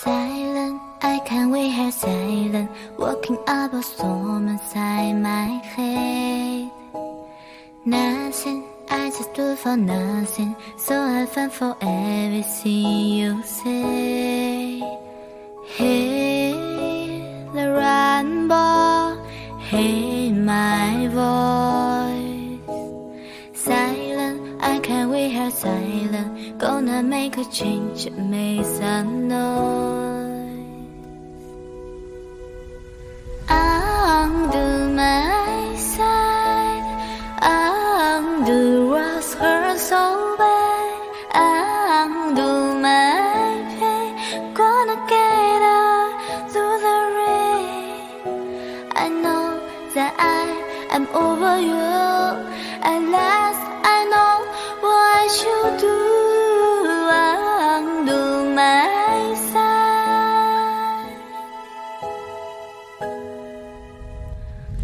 Silent, I can't wait here silent Walking up a storm inside my head. Nothing, I just do for nothing So I fall for everything you say. Hey, the rainbow Hey, my voice Gonna make a change, make some noise Undo my side Undo what's hurt so bad Undo my pain Gonna get out through the rain. I know that I am over you At last I know what I should do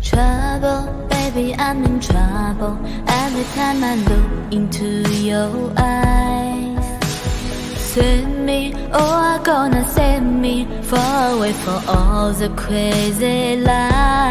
Trouble, baby, I'm in trouble. Every time I look into your eyes. Save me, oh, I'm gonna save me Far away from all the crazy lies